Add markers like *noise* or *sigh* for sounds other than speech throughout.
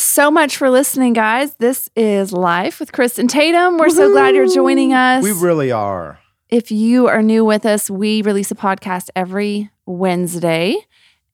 so much for listening, guys. This is Life with Chris and Tatum. We're so glad you're joining us. We really are. if you are new with us, we release a podcast every Wednesday,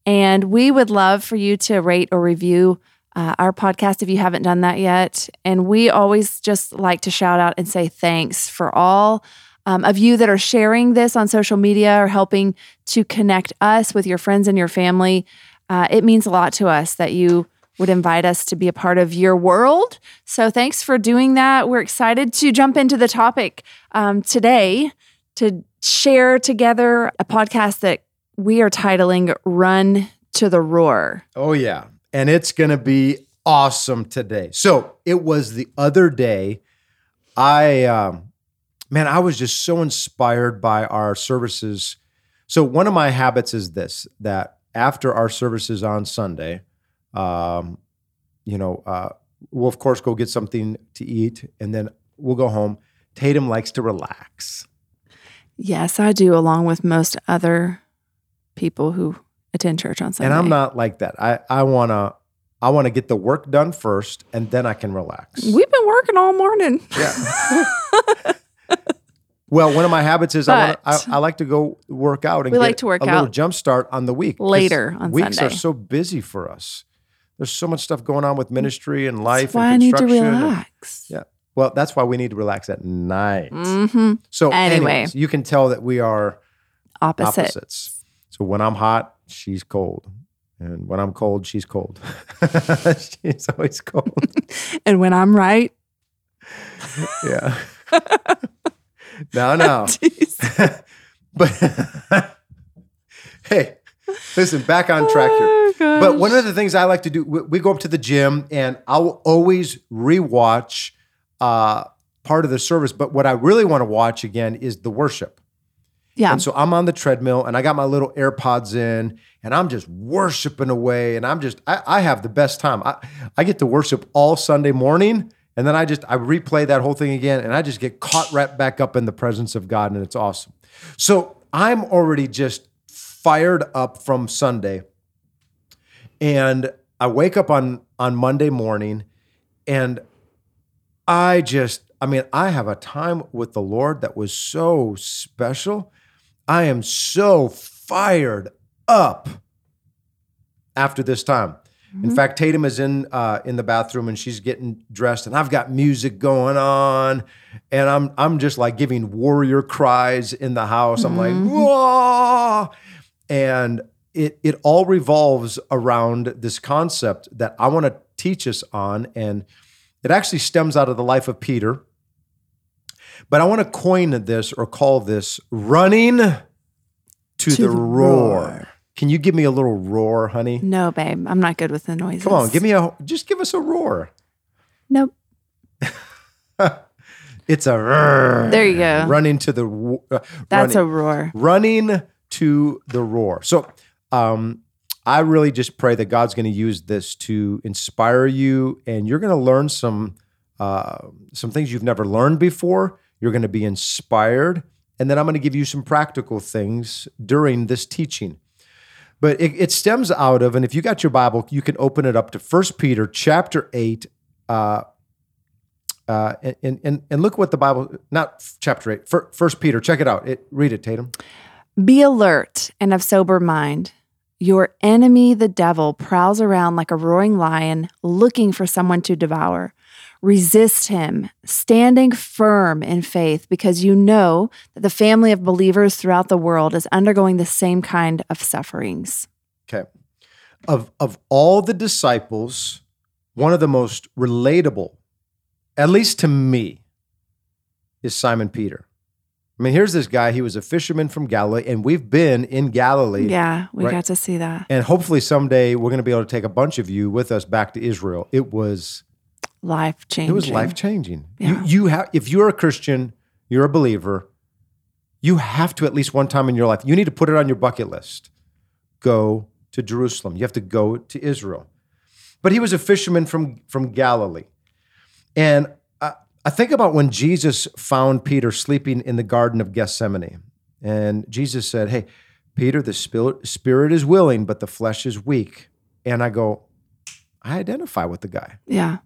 and we would love for you to rate or review uh, our podcast if you haven't done that yet. And we always just like to shout out and say thanks for all um, of you that are sharing this on social media or helping to connect us with your friends and your family. Uh, it means a lot to us that you would invite us to be a part of your world. So thanks for doing that. We're excited to jump into the topic um, today to share together a podcast that we are titling Run to the Roar. Oh, yeah. And it's going to be awesome today. So it was the other day. I, um, man, I was just so inspired by our services. So one of my habits is this that after our services on Sunday, um, you know, uh, we'll of course go get something to eat and then we'll go home. Tatum likes to relax. Yes, I do, along with most other people who attend church on Sunday. And I'm not like that. I, I wanna I wanna get the work done first and then I can relax. We've been working all morning. Yeah. *laughs* well, one of my habits is I, wanna, I I like to go work out and We get like to work a little out jump start on the week. later on Weeks Sunday. are so busy for us. There's so much stuff going on with ministry and life That's why I need to construction. and- relax. yeah. Well, that's why we need to relax at night. hmm So, Anyway. anyways, you can tell that we are Opposite. opposites. So when I'm hot, she's cold. And when I'm cold, she's cold. *laughs* she's always cold. *laughs* And when I'm right, Yeah. *laughs* no, no. But hey, listen, back on track here. Oh. But one of the things I like to do, we, we go up to the gym and I'll always rewatch uh, part of the service. But what I really want to watch again is the worship. yeah, And so I'm on the treadmill and I got my little AirPods in and I'm just worshiping away. And I'm just, I, I have the best time. I, I get to worship all Sunday morning. And then I just, I replay that whole thing again and I just get caught right back up in the presence of God and it's awesome. So I'm already just fired up from Sunday. And I wake up on, on Monday morning and I just, I mean, I have a time with the Lord that was so special. I am so fired up after this time. In fact, Tatum is in uh, in the bathroom and she's getting dressed, and I've got music going on, and I'm I'm just like giving warrior cries in the house. I'm like, whoa, and it it all revolves around this concept that I want to teach us on, and it actually stems out of the life of Peter. But I want to coin this or call this running to, the, the roar. roar. Can you give me a little roar, honey? no, babe, I'm not good with the noises. Come on, give me a just give us a roar. Nope. *laughs* It's a roar. There you go. running to the uh, That's running, a roar. running to the roar. So, um, I really just pray that God's going to use this to inspire you, and you're going to learn some uh, some things you've never learned before. You're going to be inspired, and then I'm going to give you some practical things during this teaching. But it, it stems out of, and if you got your Bible, you can open it up to First Peter chapter eight. Uh, uh, and, and and look what the Bible, not chapter eight, Fir- First Peter. Check it out. It read it, Tatum. Be alert and of sober mind. Your enemy, the devil, prowls around like a roaring lion looking for someone to devour. Resist him, standing firm in faith, because you know that the family of believers throughout the world is undergoing the same kind of sufferings. Okay. Of of all the disciples, one of the most relatable, at least to me, is Simon Peter. I mean, here's this guy. He was a fisherman from Galilee, and we've been in Galilee. Yeah, we Right. got to see that. And hopefully someday we're going to be able to take a bunch of you with us back to Israel. It was life changing. It was life changing. Yeah. You, you have, if you're a Christian, you're a believer, you have to at least one time in your life, you need to put it on your bucket list. Go to Jerusalem. You have to go to Israel. But he was a fisherman from, from Galilee. And I, think about when Jesus found Peter sleeping in the Garden of Gethsemane. And Jesus said, Hey, Peter, the spirit, spirit is willing, but the flesh is weak. And I go, I identify with the guy. Yeah.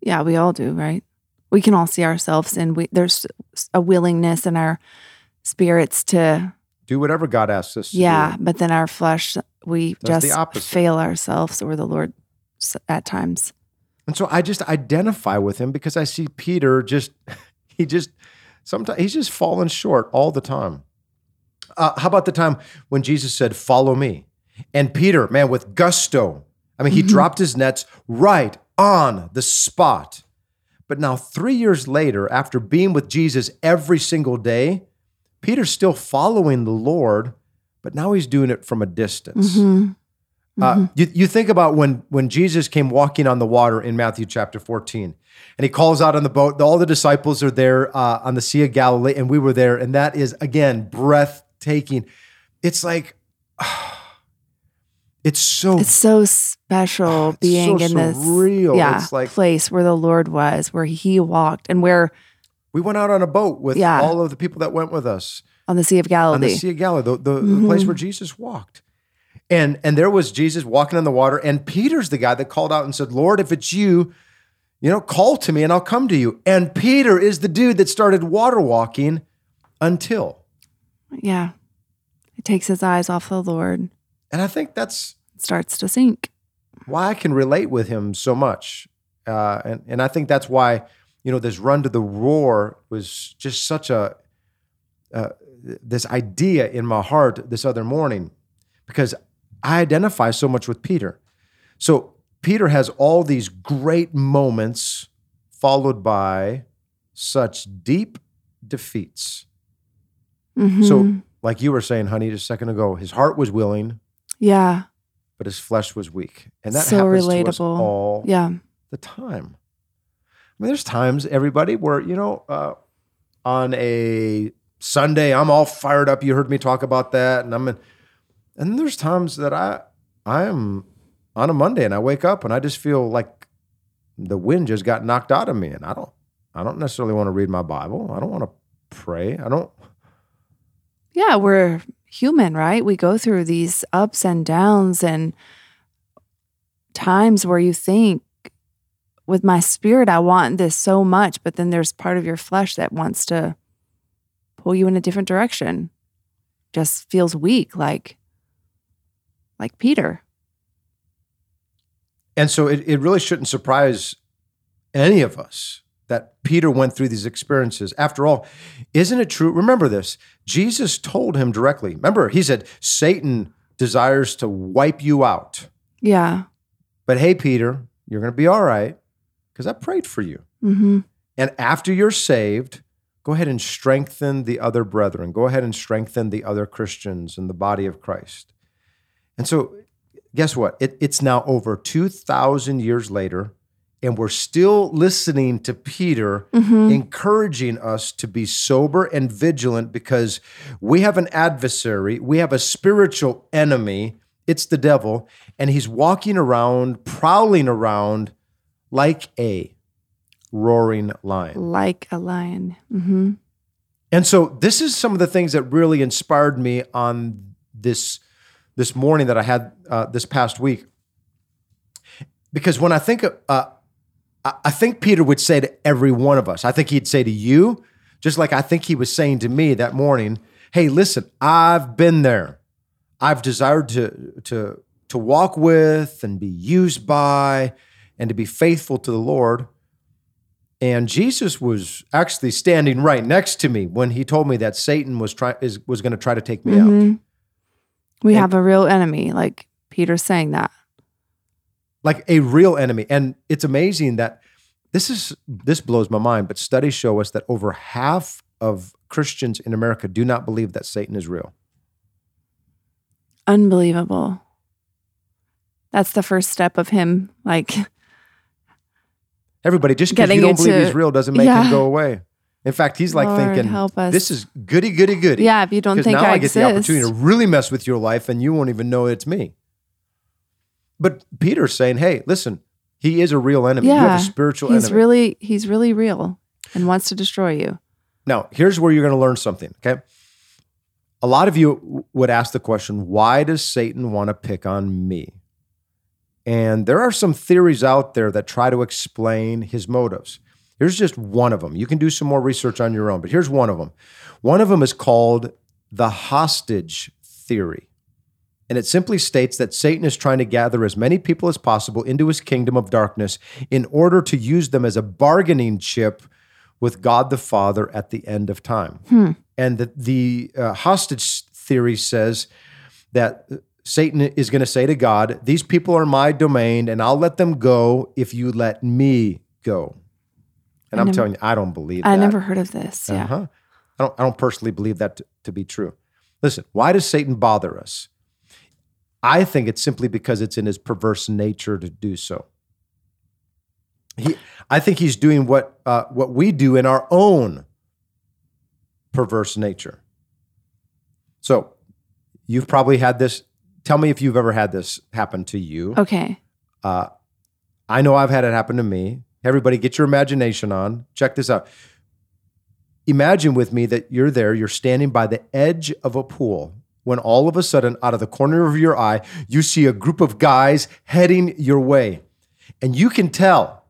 Yeah, we all do, right? We can all see ourselves and we there's a willingness in our spirits to Do whatever God asks us to yeah, do. but then our flesh we Does just fail ourselves or the Lord at times. And so I just identify with him because I see Peter just, *laughs* he just, sometimes he's just falling short all the time. Uh, how about the time when Jesus said, Follow me? And Peter, man, with gusto, I mean, he dropped his nets right on the spot. But now, three years later, after being with Jesus every single day, Peter's still following the Lord, but now he's doing it from a distance. Uh, you, you think about when when Jesus came walking on the water in Matthew chapter 14, and he calls out on the boat. All the disciples are there uh, on the Sea of Galilee, and we were there, and that is again breathtaking. It's like *sighs* it's so It's so special *sighs* It's being so in this surreal. yeah, It's like- place where the Lord was, where he walked and where we went out on a boat with Yeah. all of the people that went with us on the Sea of on Galilee. the Sea of Galilee, the, the, the place where Jesus walked. And and there was Jesus walking on the water, and Peter's the guy that called out and said, Lord, if it's you, you know, call to me and I'll come to you. And Peter is the dude that started water walking until. yeah. He takes his eyes off the Lord, And I think that's starts to sink. why I can relate with him so much. Uh, and, and I think that's why, you know, this run to the roar was just such a, uh, this idea in my heart this other morning because I identify so much with Peter. So Peter has all these great moments followed by such deep defeats. Mhm. So, like you were saying, honey, just a second ago, his heart was willing, yeah, but his flesh was weak. And that So happens to us relatable. all yeah, the time. I mean, there's times, everybody, where, you know, uh, on a Sunday, I'm all fired up. You heard me talk about that. And I'm in, and there's times that I, I am on a Monday and I wake up and I just feel like the wind just got knocked out of me. And I don't, I don't necessarily want to read my Bible. I don't want to pray. I don't, yeah. We're human, right? We go through these ups and downs and times where you think, with my spirit, I want this so much, but then there's part of your flesh that wants to pull you in a different direction. Just feels weak, like like Peter. And so it, it really shouldn't surprise any of us that Peter went through these experiences. After all, isn't it true? Remember this Jesus told him directly. Remember, he said, Satan desires to wipe you out. Yeah. But hey, Peter, you're going to be all right because I prayed for you. Mm-hmm. And after you're saved, go ahead and strengthen the other brethren. Go ahead and strengthen the other Christians in the body of Christ. And so, guess what? It, it's now over 2,000 years later, and we're still listening to Peter Mm-hmm. encouraging us to be sober and vigilant because we have an adversary, we have a spiritual enemy. It's the devil, and he's walking around, prowling around like a roaring lion. Like a lion. Mm-hmm. And so this is some of the things that really inspired me on this this morning that I had uh, this past week. Because when I think uh, I think Peter would say to every one of us, I think he'd say to you, just like I think he was saying to me that morning, "Hey, listen, I've been there. I've desired to to to walk with and be used by and to be faithful to the Lord." And Jesus was actually standing right next to me when he told me that Satan was try is was going to try to take me out. We And- have a real enemy, like Peter's saying that. like a real enemy. And it's amazing that this is this blows my mind, but studies show us that over half of Christians in America do not believe that Satan is real. Unbelievable. That's the first step of him, like Everybody, just because you don't believe into- he's real doesn't make Yeah. him go away. In fact, he's like Lord, thinking, help us. "This is goody, goody, goody." Yeah, if you don't think now I I, get the opportunity to really mess with your life, and you won't even know it's me. But Peter's saying, "Hey, listen, he is a real enemy. You have Yeah, a spiritual enemy. he's enemy." really he's really real and wants to destroy you. Now, here's where you're going to learn something, okay? A lot of you would ask the question, why does Satan want to pick on me? And there are some theories out there that try to explain his motives. Here's just one of them. You can do some more research on your own, but here's one of them. One of them is called the hostage theory. And it simply states that Satan is trying to gather as many people as possible into his kingdom of darkness in order to use them as a bargaining chip with God the Father at the end of time. And the, the uh, hostage theory says that Satan is going to say to God, These people are my domain, and I'll let them go if you let me go. And I I'm never- telling you, I don't believe that. I that. never heard of this. Yeah. Uh-huh. I don't I don't personally believe that to, to be true. Listen, why does Satan bother us? I think it's simply because it's in his perverse nature to do so. He, I think he's doing what uh, what we do in our own perverse nature. So, you've probably had this. Tell me if you've ever had this happen to you. Okay. Uh, I know I've had it happen to me. Everybody, get your imagination on. Check this out. Imagine with me that you're there, you're standing by the edge of a pool when all of a sudden, out of the corner of your eye, you see a group of guys heading your way. And you can tell,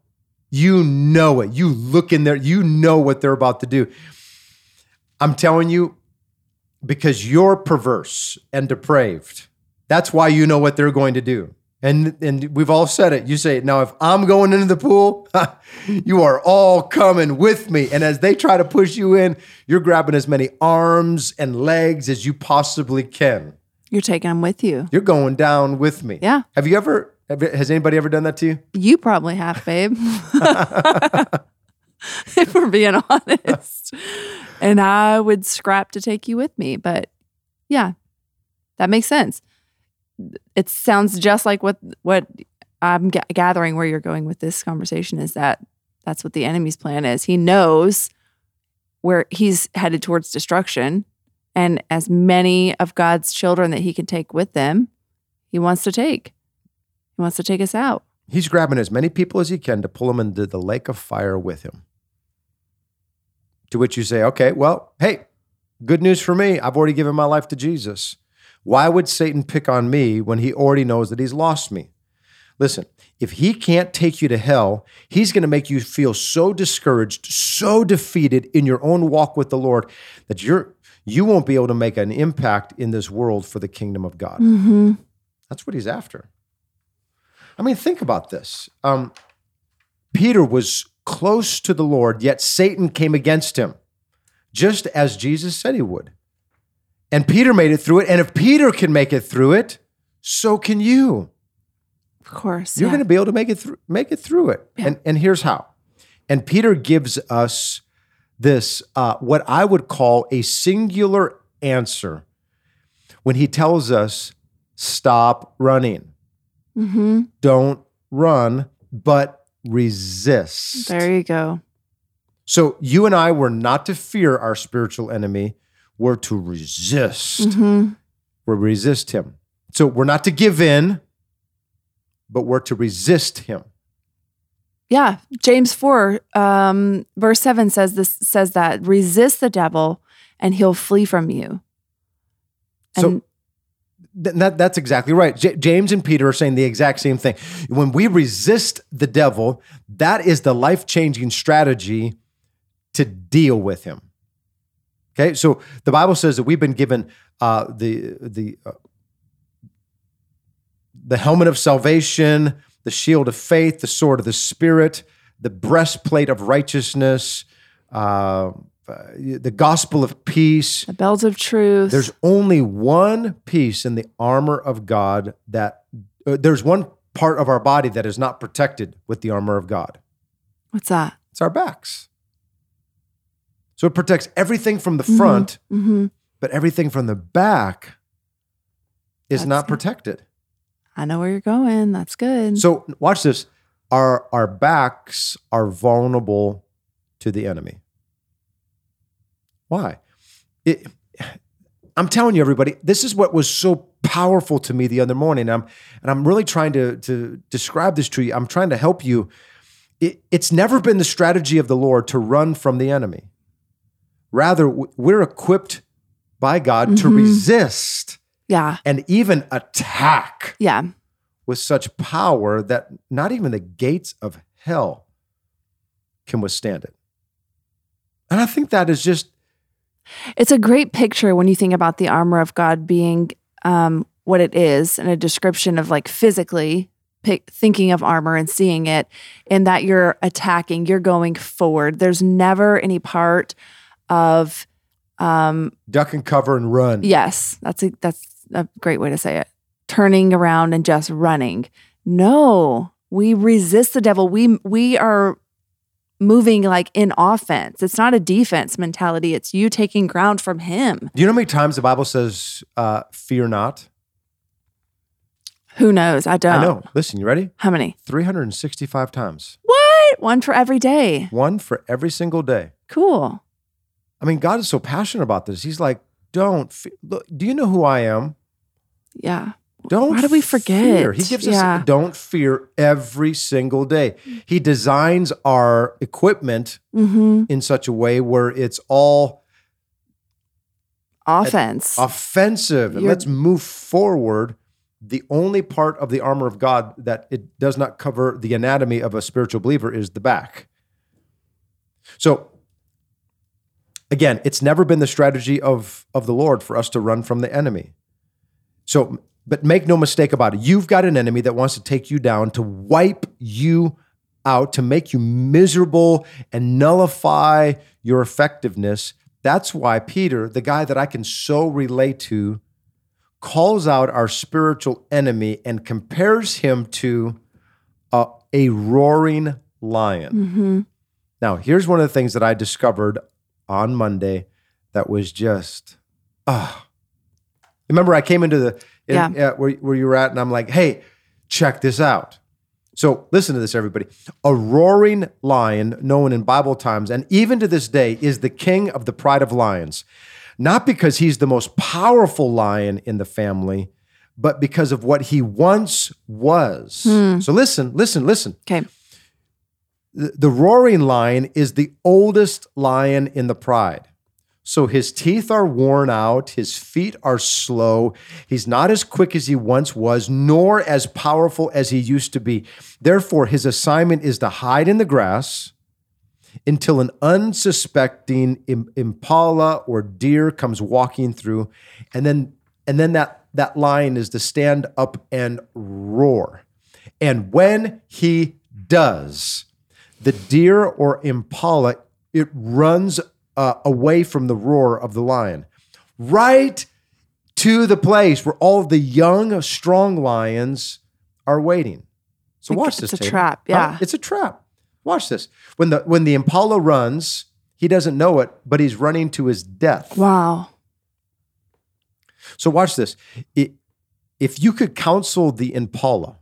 you know it. You look in there, you know what they're about to do. I'm telling you, because you're perverse and depraved. That's why you know what they're going to do. And and we've all said it. You say, now if I'm going into the pool, *laughs* you are all coming with me. And as they try to push you in, you're grabbing as many arms and legs as you possibly can. You're taking them with you. You're going down with me. Yeah. Have you ever? have- Has anybody ever done that to you? You probably have, babe. *laughs* if we're being honest. And I would scrap to take you with me. But yeah, that makes sense. It sounds just like what what I'm ga- gathering where you're going with this conversation is that that's what the enemy's plan is. He knows where he's headed towards destruction and as many of God's children that he can take with them, he wants to take. He wants to take us out. He's grabbing as many people as he can to pull them into the lake of fire with him. To which you say, okay, well, hey, good news for me. I've already given my life to Jesus. Why would Satan pick on me when he already knows that he's lost me? Listen, if he can't take you to hell, he's going to make you feel so discouraged, so defeated in your own walk with the Lord that you're you won't be able to make an impact in this world for the kingdom of God. Mm-hmm. That's what he's after. I mean, think about this. Um, Peter was close to the Lord, yet Satan came against him, just as Jesus said he would. And Peter made it through it. And if Peter can make it through it, so can you. Of course. You're yeah. going to be able to make it through make it through it. Yeah. And and here's how. And Peter gives us this uh, what I would call a singular answer when he tells us stop running. Mm-hmm. Don't run, but resist. There you go. So you and I were not to fear our spiritual enemy, we're to resist. Mm-hmm. We're resist him. So we're not to give in, but we're to resist him. Yeah. James 4, um, verse 7 says this says that resist the devil and he'll flee from you. So th- that, that's exactly right. J- James and Peter are saying the exact same thing. When we resist the devil, that is the life changing strategy to deal with him. Okay, so the Bible says that we've been given uh, the the uh, the helmet of salvation, the shield of faith, the sword of the spirit, the breastplate of righteousness, uh, the gospel of peace. the belt of truth. There's only one piece in the armor of God that uh, there's one part of our body that is not protected with the armor of God. What's that? It's our backs. So it protects everything from the Mhm. front, Mm-hmm. but everything from the back is That's not good. protected. I know where you're going. That's good. So watch this. our our backs are vulnerable to the enemy. Why? It, I'm telling you, everybody, this is what was so powerful to me the other morning. I'm, and I'm really trying to, to describe this to you. I'm trying to help you. It, it's never been the strategy of the Lord to run from the enemy. Rather, we're equipped by God mm-hmm. to resist yeah. and even attack yeah. with such power that not even the gates of hell can withstand it. And I think that is just it's a great picture when you think about the armor of God being um, what it is and a description of like physically pick, thinking of armor and seeing it, and that you're attacking, you're going forward. There's never any part of um, duck and cover and run. Yes, that's a that's a great way to say it. Turning around and just running. No, we resist the devil. We we are moving like in offense. It's not a defense mentality. It's you taking ground from him. Do you know how many times the Bible says, uh, fear not? Who knows? I don't. I know. Listen, you ready? How many? 365 times. What? One for every day. One for every single day. Cool. I mean, God is so passionate about this. He's like, don't, fe- look, do you know who I am? Yeah. Don't Why do we forget? Fear. He gives yeah. us don't fear every single day. He designs our equipment mm-hmm. in such a way where it's all offense, offensive, and You're, let's move forward. The only part of the armor of God that it does not cover the anatomy of a spiritual believer is the back. So again, it's never been the strategy of of the Lord for us to run from the enemy. So but make no mistake about it. You've got an enemy that wants to take you down, to wipe you out, to make you miserable and nullify your effectiveness. That's why Peter, the guy that I can so relate to, calls out our spiritual enemy and compares him to a, a roaring lion. Mm-hmm. Now, here's one of the things that I discovered on Monday that was just, ah. Remember, I came into the in, yeah. where, where you were at, and I'm like, hey, check this out. So listen to this, everybody. A roaring lion, known in Bible times and even to this day, is the king of the pride of lions. Not because he's the most powerful lion in the family, but because of what he once was. Hmm. So listen, listen, listen. Okay. The, roaring lion is the oldest lion in the pride. So his teeth are worn out, his feet are slow. He's not as quick as he once was, nor as powerful as he used to be. Therefore, his assignment is to hide in the grass until an unsuspecting impala or deer comes walking through, and then and then that that lion is to stand up and roar. And when he does, the deer or impala it runs uh, away from the roar of the lion, right to the place where all of the young, strong lions are waiting. So watch it's this. It's a trap. Yeah, huh? it's a trap. Watch this. When the when the impala runs, he doesn't know it, but he's running to his death. Wow. So watch this. It, if you could counsel the impala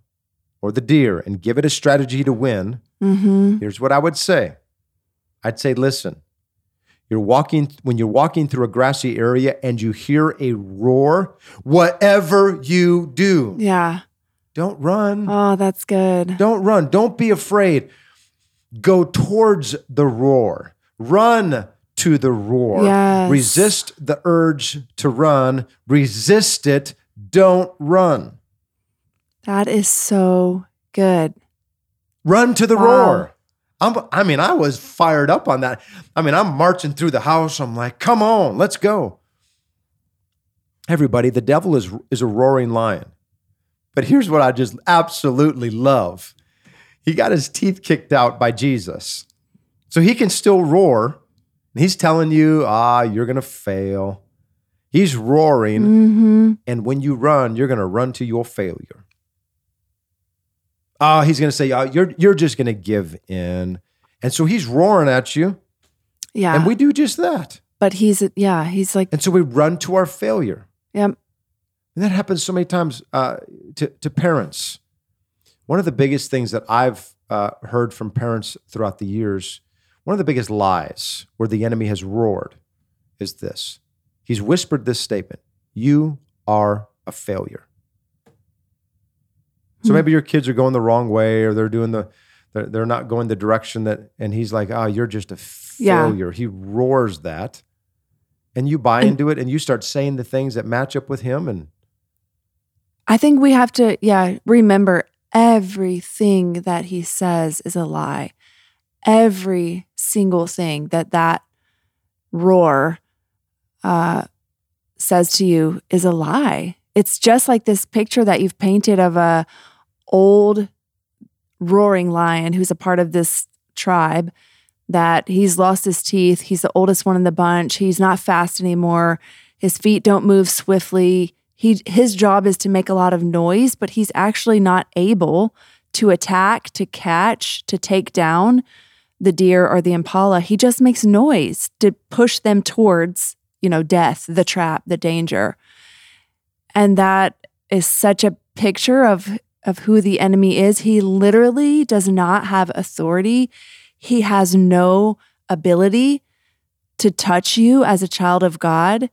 or the deer and give it a strategy to win, mm-hmm. here's what I would say. I'd say, listen, you're walking when you're walking through a grassy area and you hear a roar, whatever you do. Yeah. Don't run. Oh, that's good. Don't run. Don't be afraid. Go towards the roar. Run to the roar. Yes. Resist the urge to run. Resist it. Don't run. That is so good. Run to the wow. roar. I'm, I mean, I was fired up on that. I mean, I'm marching through the house. I'm like, come on, let's go. Everybody, the devil is, is a roaring lion. But here's what I just absolutely love he got his teeth kicked out by Jesus. So he can still roar. He's telling you, ah, you're going to fail. He's roaring. Mm-hmm. And when you run, you're going to run to your failure. Oh, he's going to say, oh, you're, you're just going to give in. And so he's roaring at you. Yeah. And we do just that. But he's, yeah, he's like, and so we run to our failure. Yep. And that happens so many times uh, to, to parents. One of the biggest things that I've uh, heard from parents throughout the years, one of the biggest lies where the enemy has roared is this. He's whispered this statement You are a failure. So Hmm. maybe your kids are going the wrong way or they're doing the, they're, they're not going the direction that, and he's like, oh, you're just a Yeah. failure. He roars that. And you buy into it and you start saying the things that match up with him. And I think we have to, yeah, remember everything that he says is a lie. Every single thing that that roar uh, says to you is a lie. It's just like this picture that you've painted of a old roaring lion who's a part of this tribe that he's lost his teeth. He's the oldest one in the bunch. He's not fast anymore. His feet don't move swiftly. He his job is to make a lot of noise, but he's actually not able to attack, to catch, to take down the deer or the impala. He just makes noise to push them towards, you know, death, the trap, the danger. And that is such a picture of of who the enemy is. He literally does not have authority. He has no ability to touch you as a child of God.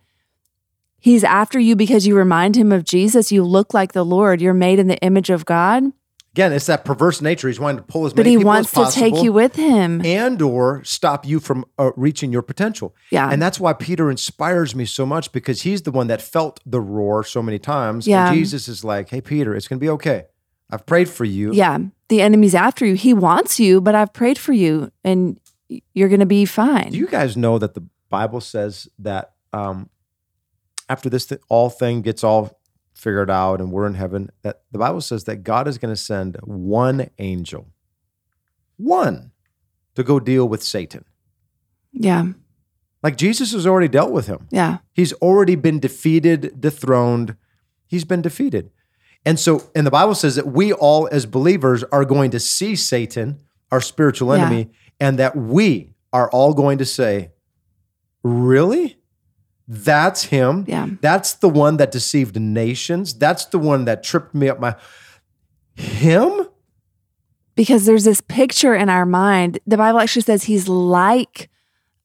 He's after you because you remind him of Jesus. You look like the Lord. You're made in the image of God, again, it's that perverse nature. He's wanting to pull as but many he people wants to take you with him. and or stop you from uh, reaching your potential. Yeah. And that's why Peter inspires me so much because he's the one that felt the roar so many times. Yeah. And Jesus is like, hey, Peter, it's going to be okay. I've prayed for you. yeah. The enemy's after you. He wants you, but I've prayed for you and you're going to be fine. Do you guys know that the Bible says that um, after this th- all thing gets all figured out and we're in heaven, that the Bible says that God is going to send one angel, one, to go deal with Satan. yeah. Like Jesus has already dealt with him. Yeah. He's already been defeated, dethroned. He's been defeated. And so, and the Bible says that we all, as believers, are going to see Satan, our spiritual Yeah. enemy, and that we are all going to say, Really? That's him. Yeah. That's the one that deceived nations. That's the one that tripped me up my. Him? because there's this picture in our mind. The Bible actually says he's like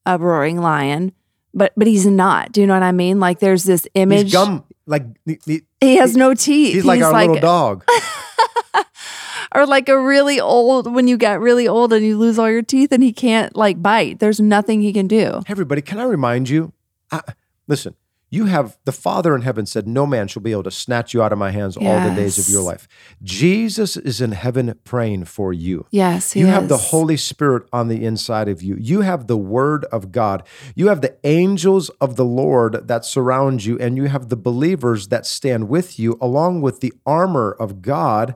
a roaring lion, but but he's not. Do you know what I mean? Like there's this image. He's gum. Like, he- he- he has no teeth. he's like our little dog. *laughs* or like a really old when you get really old and you lose all your teeth and he can't like bite. There's nothing he can do. Hey, everybody, can I remind you? I, listen, you have the Father in heaven said, No man shall be able to snatch you out of my hands all the days of your life. Jesus is in heaven praying for you. Yes, he You have the. Holy Spirit on the inside of you. You have the Word of God. You have the angels of the Lord that surround you, and you have the believers that stand with you, along with the armor of God.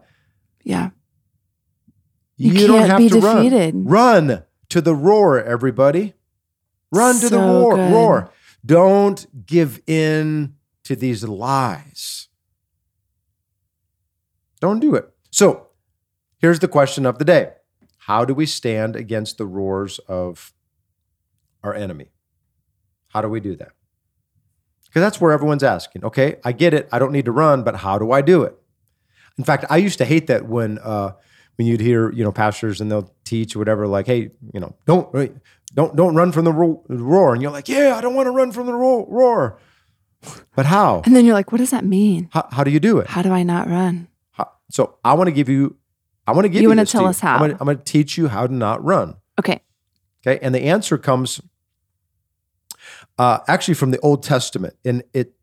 Yeah. You, You don't can't have be to defeated. Run to the roar, everybody. Run to the roar. good. Roar. Don't give in to these lies. Don't do it. So, here's the question of the day How do we stand against the roars of our enemy? How do we do that? Because that's where everyone's asking. Okay, I get it. I don't need to run, but how do I do it? In fact, I used to hate that when uh, when you'd hear you know pastors and they'll teach or whatever, like, hey, you know, don't don't don't run from the ro- roar, and you're like, yeah, I don't want to run from the ro- roar, but how? And then you're like, what does that mean? how? How do you do it? How do I not run? How- so I want to give you, I want to give You you. wanna tell us how? I'm I'm gonna teach you how to not run. Okay. Okay, and the answer comes uh, actually from the Old Testament, and it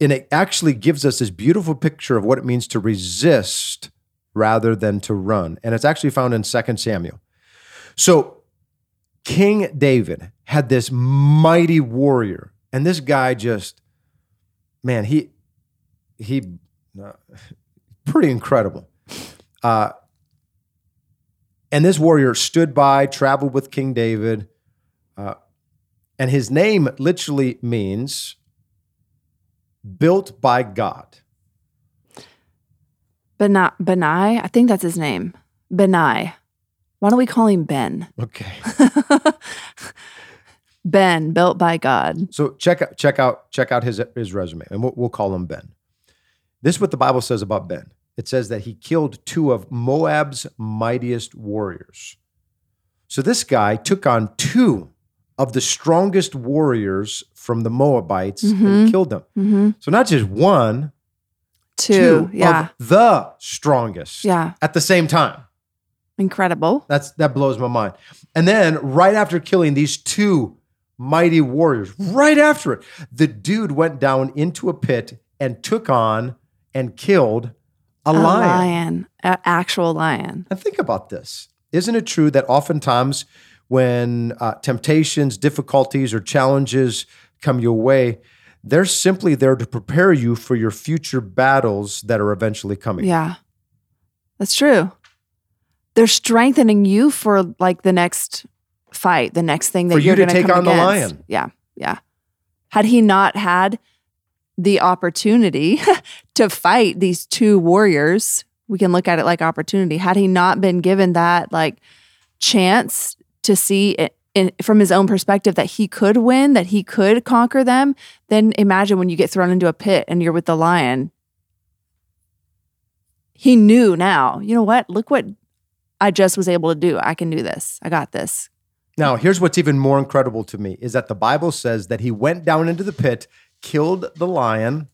and it actually gives us this beautiful picture of what it means to resist rather than to run, and it's actually found in 2 Samuel. So King David had this mighty warrior, and this guy just, man, he he uh, *laughs* pretty incredible. Uh, and this warrior stood by, traveled with King David, uh, and his name literally means built by God. Benai, Benai, I think that's his name. Benai. Why don't we call him Ben? Okay. *laughs* Ben, built by God. So check out check out check out his his resume, and we'll, we'll call him Ben. This is what the Bible says about Ben. it says that he killed two of Moab's mightiest warriors. So this guy took on two of the strongest warriors from the Moabites and Mhm. killed them. hmm So not just one, Two. Yeah. of the strongest yeah. at the same time. Incredible. That's that blows my mind. And then right after killing these two mighty warriors, right after it, the dude went down into a pit and took on and killed a, A lion. lion. An actual lion. And think about this. Isn't it true that oftentimes when uh, temptations, difficulties, or challenges come your way, they're simply there to prepare you for your future battles that are eventually coming? Yeah. That's true. They're strengthening you for like the next fight, the next thing that For you you're to going take come on the against. lion. Yeah. Yeah. Had he not had the opportunity *laughs* to fight these two warriors, we can look at it like opportunity. Had he not been given that like chance to see it in, from his own perspective that he could win, that he could conquer them, then imagine when you get thrown into a pit and you're with the lion. He knew now, you know what? Look what I just was able to do. I can do this. I got this. Now, here's what's even more incredible to me is that the Bible says that he went down into the pit, killed the lion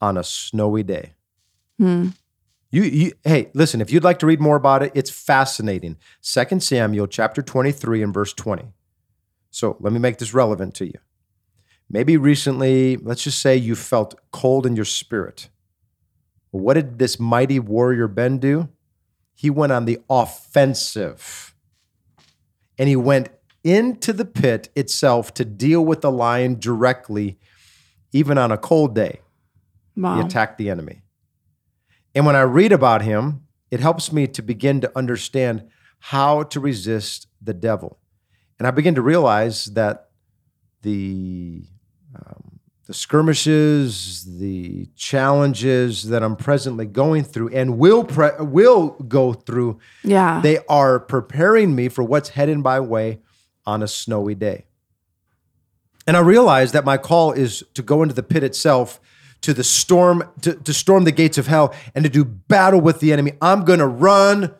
on a snowy day. Hmm. You, you hey, listen, if you'd like to read more about it, it's fascinating. 2 Samuel chapter 23 and verse 20. So let me make this relevant to you. Maybe recently, let's just say you felt cold in your spirit. What did this mighty warrior Ben do? He went on the offensive and he went into the pit itself to deal with the lion directly, even on a cold day. Wow. He attacked the enemy. And when I read about him, it helps me to begin to understand how to resist the devil. And I begin to realize that the um, the skirmishes, the challenges that I'm presently going through and will pre- will go through, yeah. they are preparing me for what's heading my way on a snowy day. And I realize that my call is to go into the pit itself, to the storm, to, to storm the gates of hell, and to do battle with the enemy. I'm going to run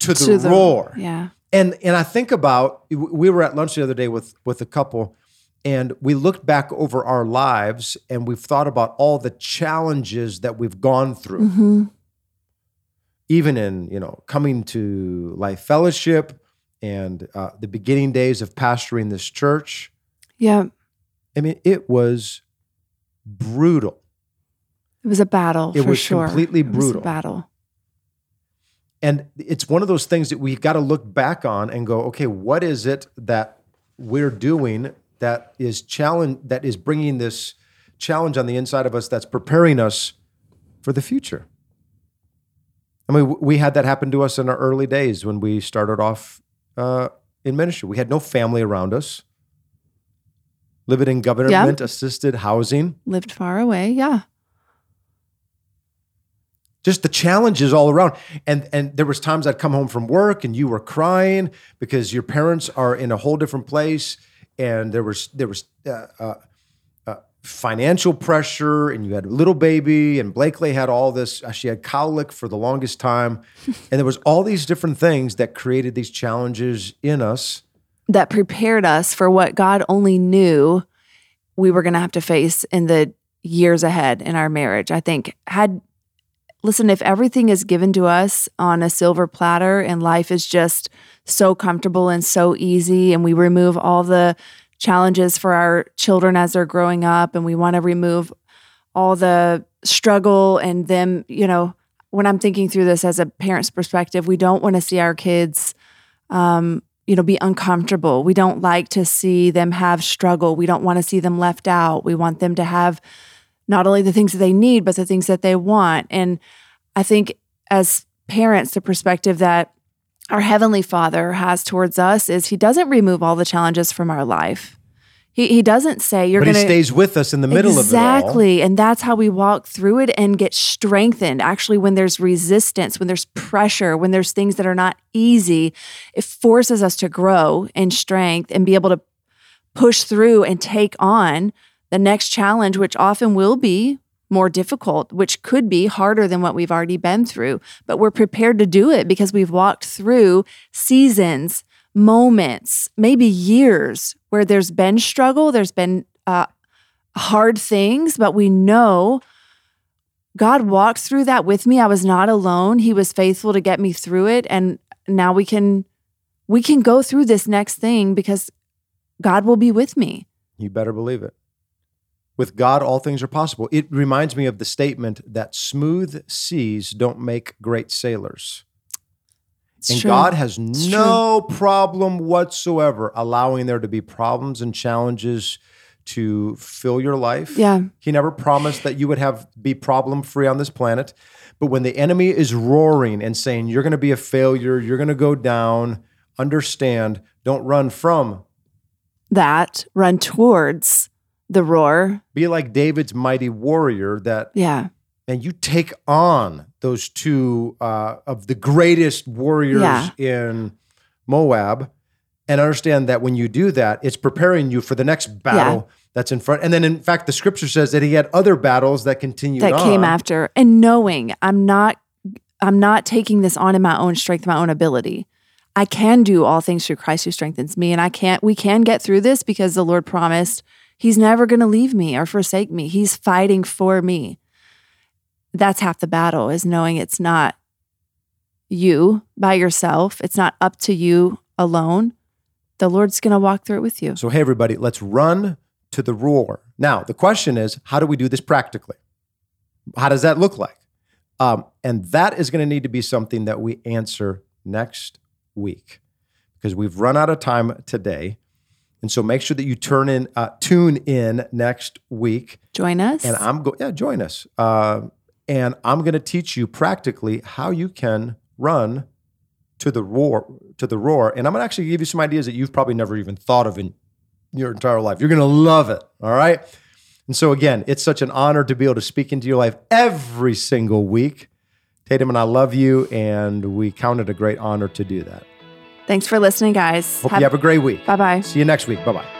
to the To the- roar. Yeah. And and I think about we were at lunch the other day with with a couple, and we looked back over our lives and we've thought about all the challenges that we've gone through hmm even in you know coming to life fellowship and uh, the beginning days of pastoring this church Yeah. i mean it was brutal It was a battle. It was sure. completely It was a brutal. battle. and it's one of those things that we've got to look back on and go okay what is it that we're doing that is challenge that is bringing this challenge on the inside of us that's preparing us for the future. I mean we had that happen to us in our early days when we started off uh, in ministry. We had no family around us. Living in government assisted housing. Lived far away. Yeah. just the challenges all around. And and there was times i'd come home from work and you were crying because your parents are in a whole different place and there was there was uh, uh, uh, financial pressure and you had a little baby and blakely had all this uh, she had colic for the longest time *laughs* and there was all these different things that created these challenges in us That prepared us for what God only knew we were going to have to face in the years ahead in our marriage. I think had listen, if everything is given to us on a silver platter and life is just so comfortable and so easy, and we remove all the challenges for our children as they're growing up, and we want to remove all the struggle and them, you know, when I'm thinking through this as a parent's perspective, we don't want to see our kids, um, you know, be uncomfortable. We don't like to see them have struggle. We don't want to see them left out. We want them to have not only the things that they need, but the things that they want. And I think as parents, the perspective that our Heavenly Father has towards us is He doesn't remove all the challenges from our life. He, he doesn't say you're but going he to stays with us in the middle of it all exactly, and that's how we walk through it and get strengthened. Actually, when there's resistance, when there's pressure, when there's things that are not easy, it forces us to grow in strength and be able to push through and take on the next challenge, which often will be more difficult, which could be harder than what we've already been through. But we're prepared to do it because we've walked through seasons, moments, maybe years where there's been struggle, there's been uh, hard things, but we know God walked through that with me. I was not alone. He was faithful to get me through it and now we can we can go through this next thing because God will be with me. You better believe it. With God, all things are possible. It reminds me of the statement that smooth seas don't make great sailors. It's and true. God has It's no problem whatsoever allowing there to be problems and challenges to fill your life. Yeah. He never promised that you would have be problem free on this planet. But when the enemy is roaring and saying you're going to be a failure, you're going to go down, understand, don't run from. That run towards the roar. Be like David's mighty warrior that Yeah. and you take on those two uh, of the greatest warriors Yeah. in Moab, and understand that when you do that, it's preparing you for the next battle that's in front. And then, in fact, the scripture says that he had other battles that continued that on. came after and knowing i'm not i'm not taking this on in my own strength my own ability i can do all things through christ who strengthens me and i can't we can get through this because the lord promised he's never going to leave me or forsake me he's fighting for me that's half the battle is knowing it's not you by yourself it's not up to you alone the lord's going to walk through it with you So, hey, everybody, let's run to the roar. Now, the question is, how do we do this practically? How does that look like? Um, and that is going to need to be something that we answer next week because we've run out of time today. And so make sure that you turn in, uh, tune in next week. join us And I'm going, yeah, join us. Uh, and I'm going to teach you practically how you can run to the roar, to the roar. And I'm going to actually give you some ideas that you've probably never even thought of in your entire life. You're going to love it. All right. And so again, it's such an honor to be able to speak into your life every single week. Tatum and I love you, and we count it a great honor to do that. Thanks for listening guys Hope you have a great week. bye-bye See you next week. Bye bye.